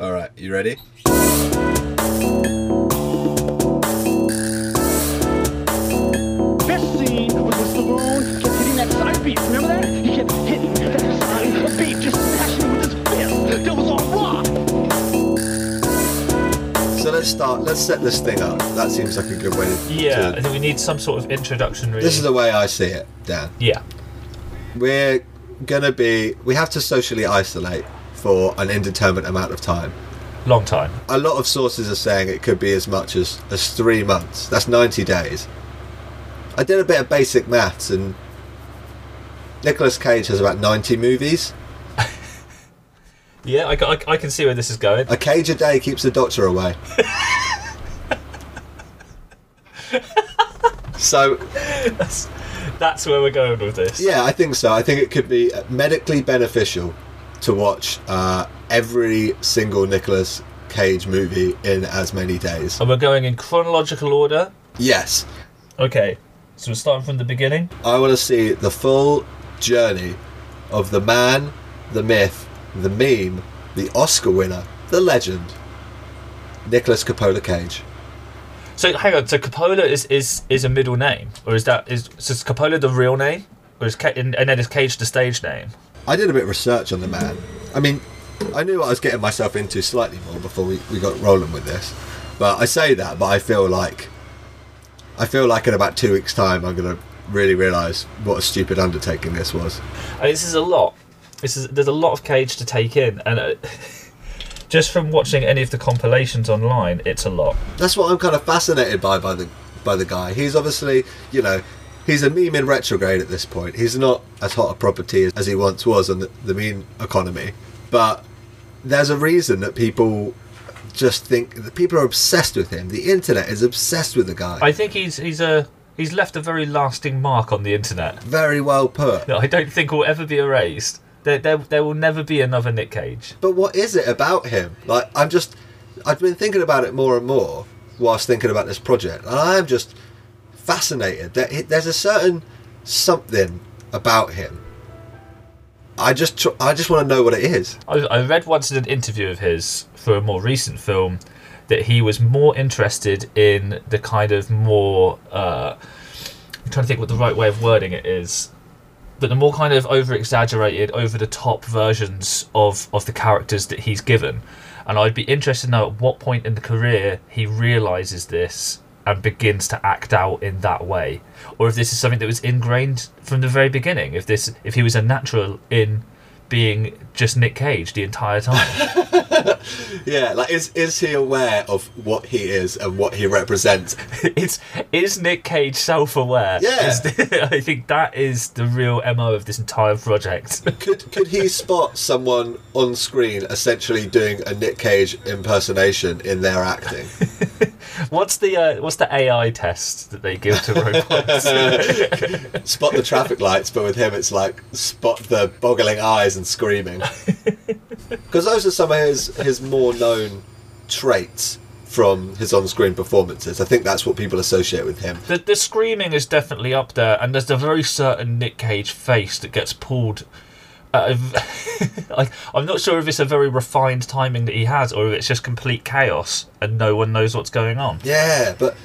All right, you ready? Best scene was when Stallone kept hitting that side beat. Remember that? He kept hitting that side beat, just smashing it with his fist. That was all rock. So let's start. Let's set this thing up. That seems like a good way. To, Yeah, I to- think we need some sort of introduction. Really. this is the way I see it, Dan. yeah. We're gonna be. We have to socially isolate for an indeterminate amount of time. Long time. A lot of sources are saying it could be as much as, as three months. That's 90 days. I did a bit of basic maths, and Nicolas Cage has about 90 movies. Yeah, I, I, I can see where this is going. A cage a day keeps the doctor away. so, That's, that's where we're going with this. yeah, I think so. I think it could be medically beneficial to watch uh, every single Nicolas Cage movie in as many days. And we're going in chronological order. Yes, Okay. So we're starting from the beginning. I want to see the full journey of the man, the myth, the meme, the Oscar winner, the legend, Nicolas Coppola Cage. So hang on. So Coppola is, is, is a middle name, or is that is, so is Coppola the real name, or is Ca- and, and then is Cage the stage name? I did a bit of research on the man. I mean, I knew what I was getting myself into slightly more before we, we got rolling with this. But I say that, but I feel like I feel like in about two weeks' time I'm gonna really realise what a stupid undertaking this was. Mean, this is a lot. This is there's a lot of Cage to take in, and uh, just from watching any of the compilations online, it's a lot. That's what I'm kind of fascinated by by the by the guy. He's obviously, you know, he's a meme in retrograde at this point. He's not as hot a property as he once was on the, the meme economy, but there's a reason that people just think that people are obsessed with him. The internet is obsessed with the guy. I think he's he's a he's left a very lasting mark on the internet Very well put. that I don't think will ever be erased. There, there, there will never be another Nick Cage. But what is it about him? Like I'm just, I've been thinking about it more and more whilst thinking about this project, and I am just fascinated that he, there's a certain something about him. I just, tr- I just want to know what it is. I, I read once in an interview of his for a more recent film that he was more interested in the kind of more. Uh, I'm trying to think what the right way of wording it is. But the more kind of over exaggerated, over the top versions of, of the characters that he's given. And I'd be interested to know at what point in the career he realizes this and begins to act out in that way. Or if this is something that was ingrained from the very beginning. If this if he was a natural in being just Nick Cage the entire time. Yeah, like is is he aware of what he is and what he represents? it's is Nick Cage self-aware? Yeah. Is the- I think that is the real mo of this entire project. Could could he spot someone on screen essentially doing a Nick Cage impersonation in their acting? What's the uh, what's the AI test that they give to robots? spot the traffic lights, but with him it's like spot the boggling eyes and screaming. Because those are some of his his more known traits from his on-screen performances. I think that's what people associate with him. the the screaming is definitely up there, and there's a very certain Nick Cage face that gets pulled. Out of, like I'm not sure if it's a very refined timing that he has, or if it's just complete chaos and no one knows what's going on. Yeah, but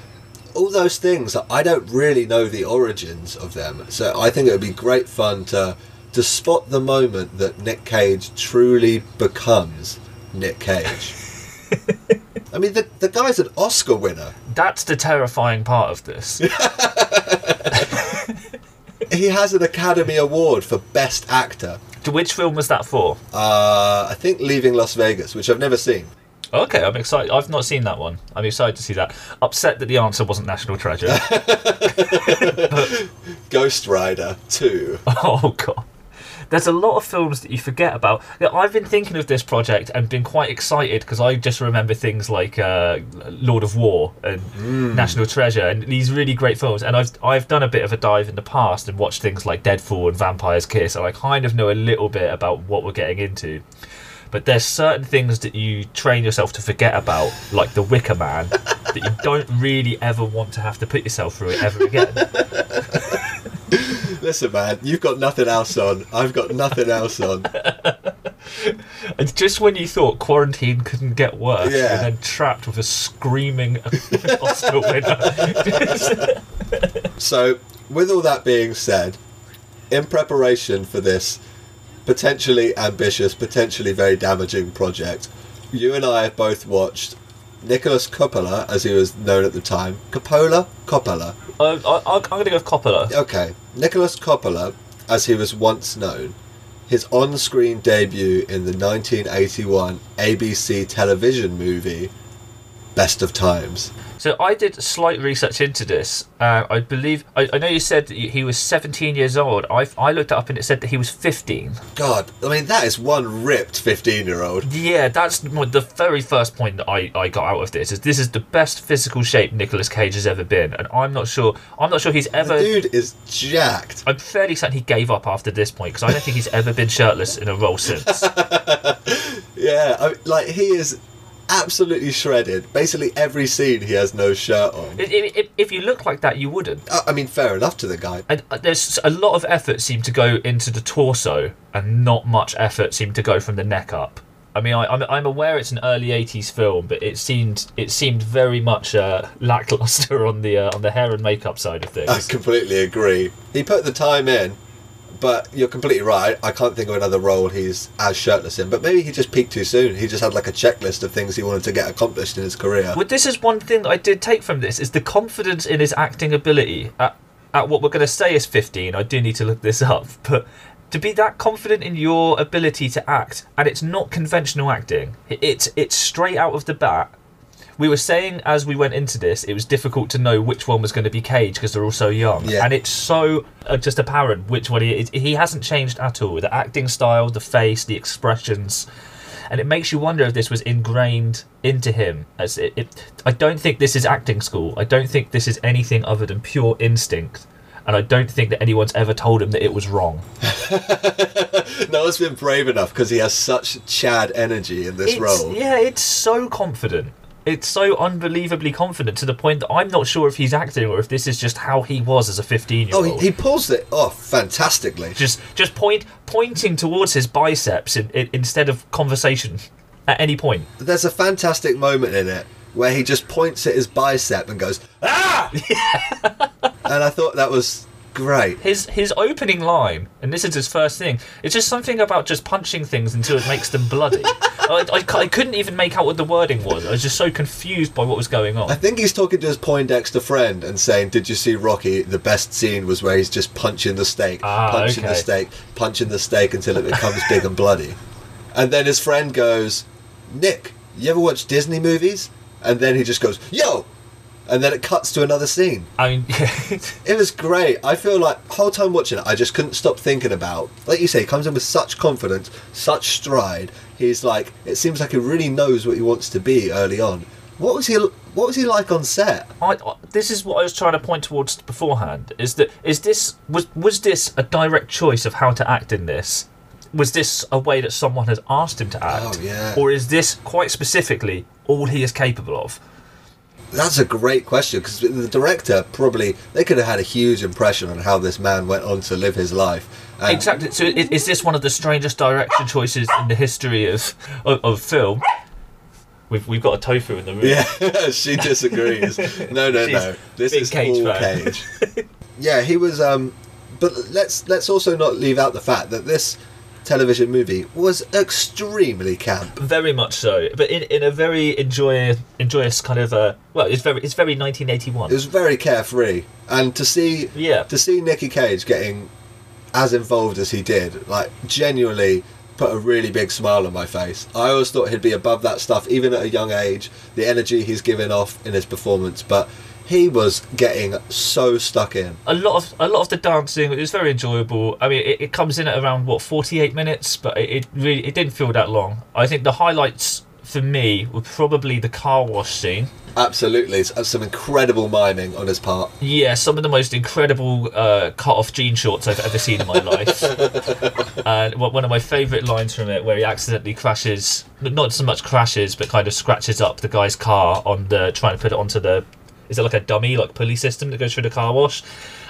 all those things I don't really know the origins of them. So I think it would be great fun to to spot the moment that Nick Cage truly becomes Nick Cage. I mean, the, the guy's an Oscar winner. That's the terrifying part of this. He has an Academy Award for Best Actor. Which film was that for? Uh, I think Leaving Las Vegas, which I've never seen. Okay, I'm excited. I've not seen that one. I'm excited to see that. Upset that the answer wasn't National Treasure. Ghost Rider 2. oh god. There's a lot of films that you forget about. I've been thinking of this project and been quite excited because I just remember things like uh, Lord of War and National Treasure and these really great films. And I've I've done a bit of a dive in the past and watched things like Deadfall and Vampire's Kiss, and I kind of know a little bit about what we're getting into. But there's certain things that you train yourself to forget about, like The Wicker Man, that you don't really ever want to have to put yourself through it ever again. Listen, man, you've got nothing else on. I've got nothing else on. And just when you thought quarantine couldn't get worse, Yeah. you're then trapped with a screaming Oscar winner. So, with all that being said, in preparation for this potentially ambitious, potentially very damaging project, you and I have both watched Nicolas Coppola, as he was known at the time. Coppola? Coppola. uh, I, I'm going to go with Coppola. Okay. Nicolas Coppola, as he was once known, his on screen debut in the 1981 ABC television movie Best of Times. So I did slight research into this. Uh, I believe I, I know you said that he was 17 years old. I I looked it up and it said that he was 15. God, I mean, that is one ripped 15 year old. Yeah, that's the very first point that I, I got out of this. Is this is the best physical shape Nicolas Cage has ever been, and I'm not sure I'm not sure he's The ever. dude is jacked. I'm fairly certain he gave up after this point because I don't think he's ever been shirtless in a role since. Yeah, I, like he is absolutely shredded. Basically, every scene he has no shirt on. if, if, if you look like that, you wouldn't. I I mean, fair enough to the guy. And uh, there's a lot of effort seemed to go into the torso, and not much effort seemed to go from the neck up. I mean, I, I'm, I'm aware it's an early '80s film, but it seemed it seemed very much uh, lackluster on the uh, on the hair and makeup side of things. I completely agree. He put the time in, but you're completely right. I can't think of another role he's as shirtless in. But maybe he just peaked too soon. He just had like a checklist of things he wanted to get accomplished in his career. But this is one thing that I did take from this is the confidence in his acting ability. At, at what we're going to say is 15, I do need to look this up, but to be that confident in your ability to act, and it's not conventional acting. It's it's straight out of the bat. We were saying as we went into this, it was difficult to know which one was going to be Cage because they're all so young, Yeah. and it's so uh, just apparent which one he is. He hasn't changed at all. The acting style, the face, the expressions and it makes you wonder if this was ingrained into him as it, it i don't think this is acting school i don't think this is anything other than pure instinct and i don't think that anyone's ever told him that it was wrong no one's been brave enough because he has such Chad energy in this it's, role. yeah it's so confident it's so unbelievably confident to the point that i'm not sure if he's acting or if this is just how he was as a 15 year Oh, old he, he pulls it off fantastically. just just point pointing towards his biceps in, in, instead of conversation at any point There's a fantastic moment in it where he just points at his bicep and goes, ah! and I thought that was great. his his opening line, and this is his first thing. It's just something about just punching things until it makes them bloody. I, I, I couldn't even make out what the wording was. I was just so confused by what was going on. I think he's talking to his Poindexter friend and saying, "Did you see Rocky? The best scene was where he's just punching the steak, Ah, punching the steak, punching the steak until it becomes big and bloody." And then his friend goes, "Nick, you ever watch Disney movies?" And then he just goes, "Yo!" And then it cuts to another scene. I mean, It was great. I feel like whole time watching it, I just couldn't stop thinking about. Like you say, he comes in with such confidence, such stride. He's like, it seems like he really knows what he wants to be early on. What was he? What was he like on set? I, this is what I was trying to point towards beforehand. Is that is this was was this a direct choice of how to act in this? Was this a way that someone has asked him to act? Oh, yeah. Or is this quite specifically all he is capable of? That's a great question because the director probably they could have had a huge impression on how this man went on to live his life. And Exactly. So, is, is this one of the strangest direction choices in the history of of, of film? We've we've got a tofu in the room. Yeah, she disagrees. No, no, no. This is Cage all fan. Cage. yeah, he was. Um, but let's let's also not leave out the fact that this television movie was extremely camp. Very much so, but in, in a very enjoy enjoyous kind of a well, it's very it's very 1981. It was very carefree, and to see Yeah. to see Nicky Cage getting as involved as he did, like genuinely put a really big smile on my face. I always thought he'd be above that stuff, even at a young age. The energy he's giving off in his performance, but he was getting so stuck in. a lot of a lot of the dancing it was very enjoyable. I mean, it, it comes in at around what 48 minutes, but it, it really it didn't feel that long. I think the highlights for me were probably the car wash scene. Absolutely, it's- it's some incredible miming on his part. Yeah, some of the most incredible uh, cut-off jean shorts I've ever seen in my life. and one one of my favourite lines from it, where he accidentally crashes, not so much crashes, but kind of scratches up the guy's car on the trying to put it onto the is it like a dummy like pulley system that goes through the car wash?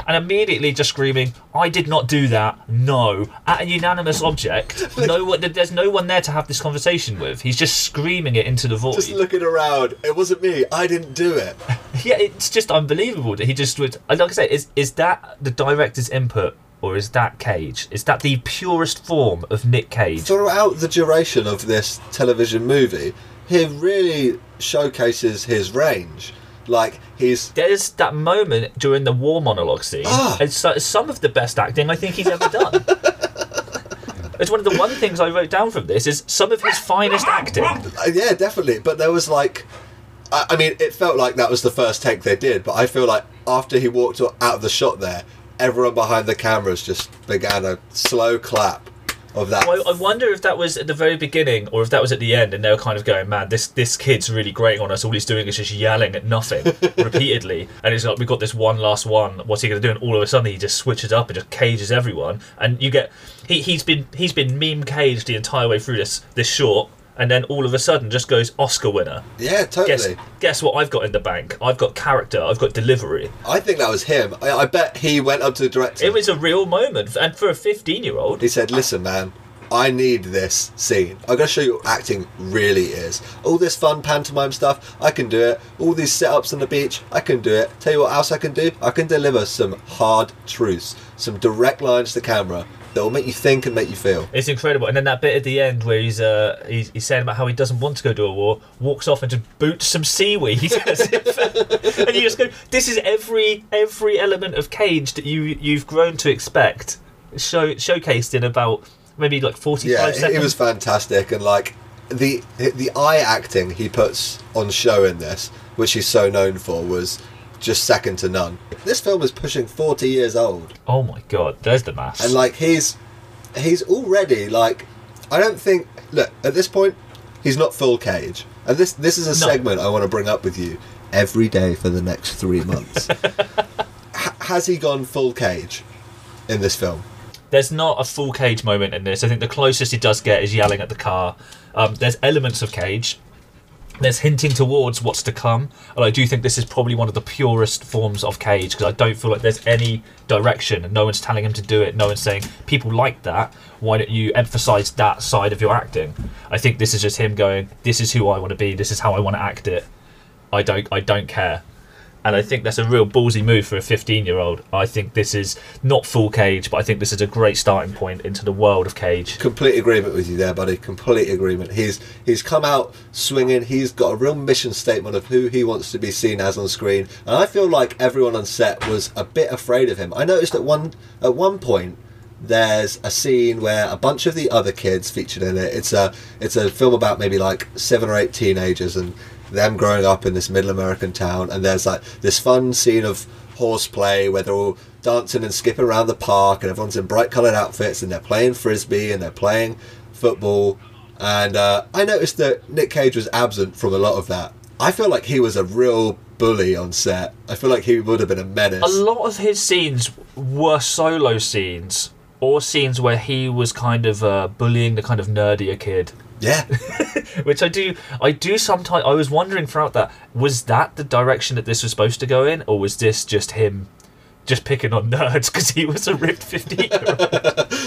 And immediately just screaming, "I did not do that." No, at a unanimous object, no one. There's no one there to have this conversation with. He's just screaming it into the void. Just looking around. It wasn't me. I didn't do it. Yeah, it's just unbelievable that he just would. Like I say, is is that the director's input, or is that Cage? Is that the purest form of Nick Cage? Throughout the duration of this television movie, he really showcases his range. Like he's There's that moment during the war monologue scene. Ah. It's so- some of the best acting I think he's ever done. it's one of the one things I wrote down from this is some of his finest acting. Uh, yeah, definitely. But there was like, I, I mean, it felt like that was the first take they did. But I feel like after he walked out of the shot there, everyone behind the cameras just began a slow clap of that. Well, I wonder if that was at the very beginning or if that was at the end, and they were kind of going, "Man, this this kid's really grating on us. All he's doing is just yelling at nothing repeatedly." And it's like, "We got this one last one. What's he going to do?" And all of a sudden, he just switches up and just cages everyone. And you get he he's been he's been meme caged the entire way through this this short, and then all of a sudden, just goes Oscar winner. yeah, totally. Guess guess what I've got in the bank? I've got character. I've got delivery. I think that was him. I, I bet he went up to the director. It was a real moment, and for a fifteen-year-old, He said, "Listen, man, I need this scene. I'm going to show you what acting really is. All this fun pantomime stuff, I can do it. All these sit-ups on the beach, I can do it. Tell you what else I can do? I can deliver some hard truths, some direct lines to camera that will make you think and make you feel. It's incredible, and then that bit at the end where he's uh he's, he's saying about how he doesn't want to go to a war, walks off and just boots some seaweed, as if- and you just go, "This is every every element of Cage that you you've grown to expect." Show showcased in about maybe like forty Yeah, five he seconds. was fantastic, and like the the eye acting he puts on show in this, which he's so known for, was just second to none. This film is pushing 40 years old. oh my god, there's the maths. and like he's he's already like I don't think look at this point he's not full cage and this this is a No. segment I want to bring up with you every day for the next three months H- has he gone full cage in this film there's not a full Cage moment in this. I think the closest he does get is yelling at the car. Um, there's elements of Cage. There's hinting towards what's to come, and I do think this is probably one of the purest forms of Cage because I don't feel like there's any direction, and no one's telling him to do it. No one's saying people like that. Why don't you emphasize that side of your acting? I think this is just him going, "This is who I want to be. This is how I want to act it. I don't, I don't care." And I think that's a real ballsy move for a 15 year old. I think this is not full Cage, but I think this is a great starting point into the world of Cage. complete agreement with you there buddy. Complete agreement. He's he's come out swinging. He's got a real mission statement of who he wants to be seen as on screen. And I feel like everyone on set was a bit afraid of him. I noticed at one at one point there's a scene where a bunch of the other kids featured in it. It's a it's a film about maybe like seven or eight teenagers and them growing up in this middle American town. And there's like this fun scene of horseplay where they're all dancing and skipping around the park, and everyone's in bright coloured outfits, and they're playing frisbee and they're playing football. And uh, I noticed that Nick Cage was absent from a lot of that. I feel like he was a real bully on set. I feel like he would have been a menace. A lot of his scenes were solo scenes or scenes where he was kind of uh, bullying the kind of nerdier kid. yeah. Which I do, I do sometimes. I was wondering throughout that was that the direction that this was supposed to go in, or was this just him, just picking on nerds because he was a ripped fifteen-year-old?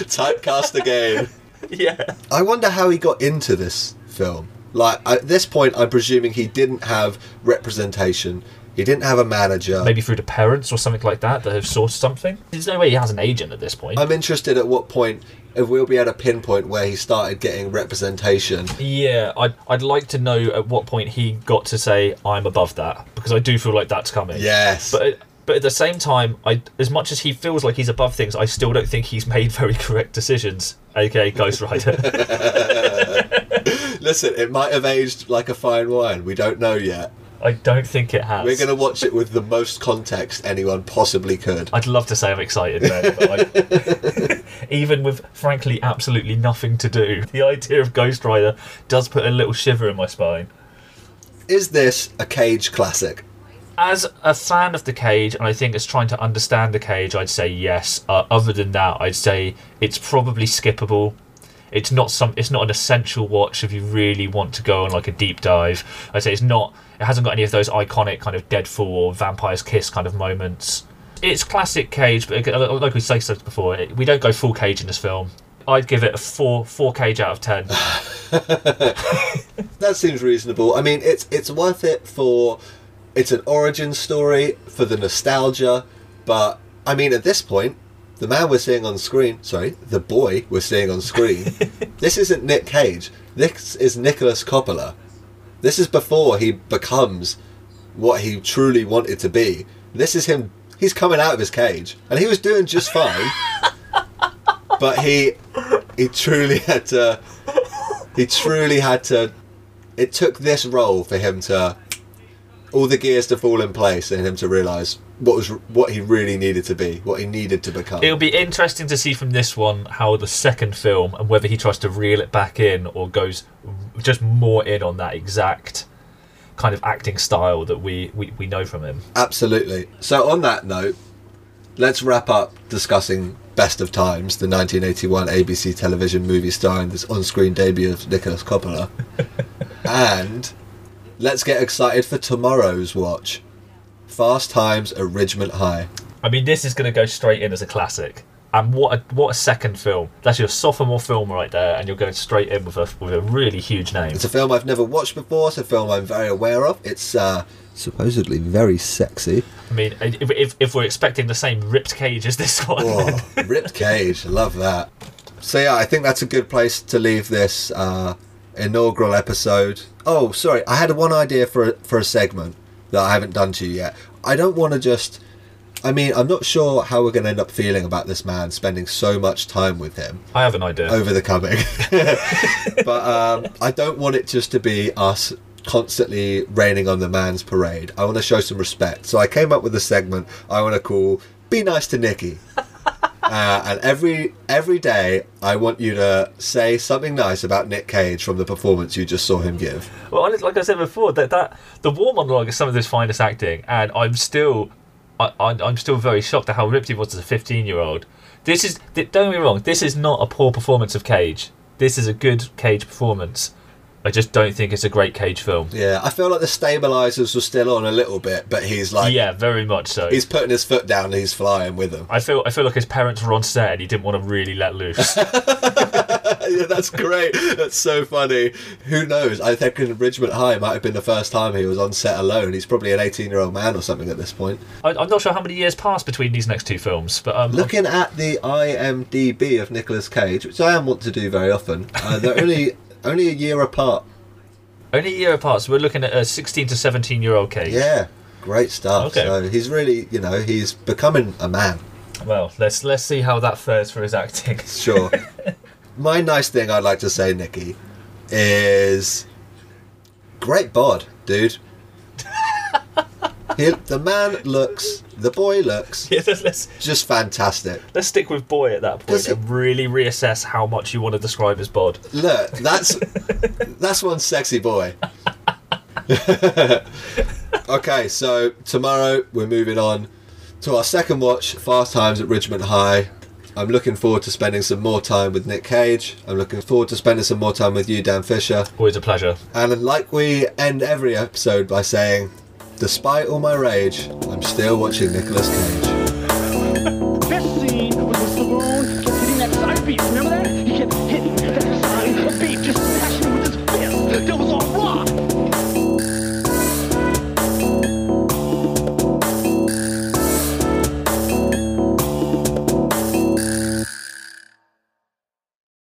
Typecast again. yeah. I wonder how he got into this film. Like at this point, I'm presuming he didn't have representation. He didn't have a manager. Maybe through the parents or something like that that have sourced something. There's no way he has an agent at this point. I'm interested at what point if we'll be able to pinpoint where he started getting representation. Yeah, I'd, I'd like to know at what point he got to say I'm above that because I do feel like that's coming. Yes. But but at the same time, I as much as he feels like he's above things, I still don't think he's made very correct decisions. aka Ghost Rider. Listen, it might have aged like a fine wine. We don't know yet. I don't think it has. We're going to watch it with the most context anyone possibly could. I'd love to say I'm excited, man, but I, even with frankly absolutely nothing to do, the idea of Ghost Rider does put a little shiver in my spine. Is this a Cage classic? As a fan of the cage, and I think as trying to understand the cage, I'd say yes. Uh, other than that, I'd say it's probably skippable. It's not some. It's not an essential watch if you really want to go on like a deep dive. I'd say it's not. It hasn't got any of those iconic kind of Deadfall or Vampire's Kiss kind of moments. It's classic Cage, but like we said before, it- we don't go full Cage in this film. I'd give it a four four Cage out of ten. That seems reasonable. I mean, it's it's worth it for it's an origin story for the nostalgia, but I mean, at this point, the man we're seeing on screen, sorry, the boy we're seeing on screen, this isn't Nick Cage. This is Nicolas Coppola. This is before he becomes what he truly wanted to be. This is him. He's coming out of his cage, and he was doing just fine. but he he truly had to. He truly had to. It took this role for him to all the gears to fall in place and him to realise what was what he really needed to be, what he needed to become. It'll be interesting to see from this one how the second film and whether he tries to reel it back in or goes just more in on that exact kind of acting style that we, we, we know from him. Absolutely. So on that note, let's wrap up discussing Best of Times, the 1981 ABC television movie starring this on-screen debut of Nicolas Coppola, and let's get excited for tomorrow's watch, Fast Times at Ridgemont High. I mean, this is going to go straight in as a classic. And what a, what a second film. That's your sophomore film right there, and you're going straight in with a, with a really huge name. It's a film I've never watched before. It's a film I'm very aware of. It's uh, supposedly very sexy. I mean, if, if, if we're expecting the same ripped cage as this one. Oh, ripped cage. Love that. So yeah, I think that's a good place to leave this uh, inaugural episode. Oh, sorry, I had one idea for a, for a segment that I haven't done to you yet. I don't want to just. I mean, I'm not sure how we're going to end up feeling about this man spending so much time with him I have an idea. over the coming. but um, I don't want it just to be us constantly raining on the man's parade. I want to show some respect. So I came up with a segment I want to call "Be Nice to Nikki." Uh, and every every day, I want you to say something nice about Nick Cage from the performance you just saw him give. Well, like I said before, that, that the war monologue is some of his finest acting, and I'm still, I, I'm still very shocked at how ripped he was as a 15 year old. This is, don't get me wrong, this is not a poor performance of Cage. This is a good Cage performance. I just don't think it's a great Cage film. Yeah, I feel like the stabilizers were still on a little bit, but he's like, yeah, very much so. he's putting his foot down and he's flying with them. I feel, I feel like his parents were on set and he didn't want to really let loose. yeah, that's great. That's so funny. Who knows? I think in Ridgemont High might have been the first time he was on set alone. He's probably an 18 year old man or something at this point. I, I'm not sure how many years passed between these next two films, but um, Looking at the IMDb of Nicolas Cage, which I am want to do very often, uh, they're only only a year apart. only a year apart, so we're looking at a 16 to 17 year old Cage. Yeah, great stuff. Okay. So he's really, you know, he's becoming a man. Well, let's let's see how that fares for his acting. Sure. My nice thing I'd like to say, Nikki, is great bod, dude. He, the man looks, the boy looks Yeah, let's, let's just fantastic. let's stick with boy at that point and really reassess how much you want to describe as bod. Look, that's that's one sexy boy. okay, so tomorrow we're moving on to our second watch, Fast Times at Ridgemont High. I'm looking forward to spending some more time with Nick Cage. I'm looking forward to spending some more time with you, Dan Fisher. Always a pleasure. And like we end every episode by saying, despite all my rage, I'm still watching Nicolas Cage.